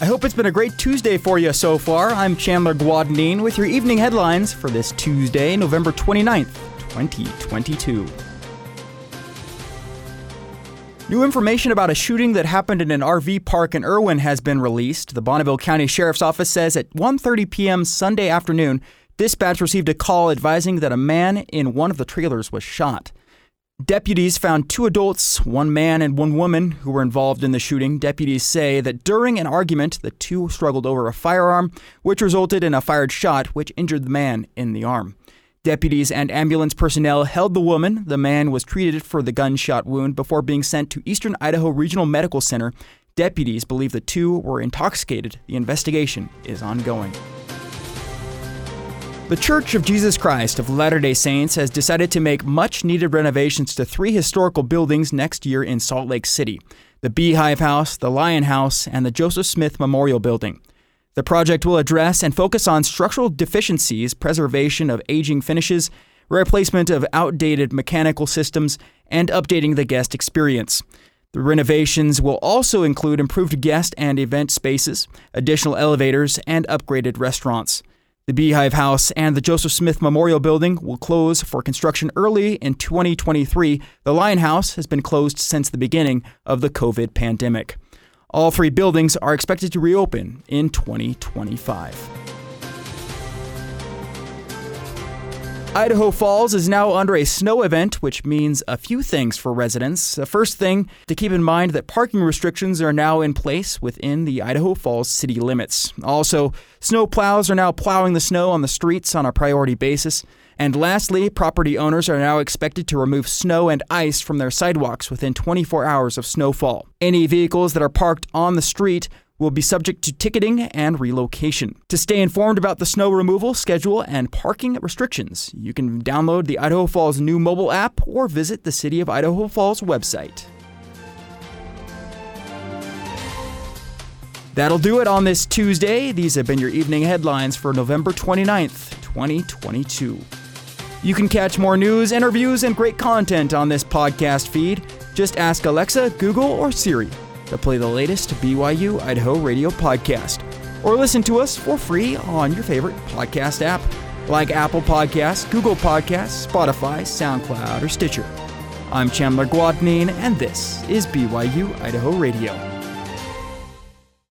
I hope it's been a great Tuesday for you so far. I'm Chandler Guadagnine with your evening headlines for this Tuesday, November 29th, 2022. New information about a shooting that happened in an RV park in Irwin has been released. The Bonneville County Sheriff's Office says at 1:30 p.m. Sunday afternoon, dispatch received a call advising that a man in one of the trailers was shot. Deputies found two adults, one man and one woman, who were involved in the shooting. Deputies say that during an argument, the two struggled over a firearm, which resulted in a fired shot which injured the man in the arm. Deputies and ambulance personnel held the woman. The man was treated for the gunshot wound before being sent to Eastern Idaho Regional Medical Center. Deputies believe the two were intoxicated. The investigation is ongoing. The Church of Jesus Christ of Latter day Saints has decided to make much needed renovations to three historical buildings next year in Salt Lake City the Beehive House, the Lion House, and the Joseph Smith Memorial Building. The project will address and focus on structural deficiencies, preservation of aging finishes, replacement of outdated mechanical systems, and updating the guest experience. The renovations will also include improved guest and event spaces, additional elevators, and upgraded restaurants. The Beehive House and the Joseph Smith Memorial Building will close for construction early in 2023. The Lion House has been closed since the beginning of the COVID pandemic. All three buildings are expected to reopen in 2025. Idaho Falls is now under a snow event, which means a few things for residents. The first thing to keep in mind that parking restrictions are now in place within the Idaho Falls city limits. Also, snow plows are now plowing the snow on the streets on a priority basis. And lastly, property owners are now expected to remove snow and ice from their sidewalks within 24 hours of snowfall. Any vehicles that are parked on the street will be subject to ticketing and relocation. To stay informed about the snow removal schedule and parking restrictions, you can download the Idaho Falls new mobile app or visit the City of Idaho Falls website. That'll do it on this Tuesday. These have been your evening headlines for November 29th, 2022. You can catch more news, interviews, and great content on this podcast feed. Just ask Alexa, Google, or Siri to play the latest BYU Idaho radio podcast. Or listen to us for free on your favorite podcast app like Apple Podcasts, Google Podcasts, Spotify, SoundCloud, or Stitcher. I'm Chandler Guadagnine, and this is BYU Idaho Radio.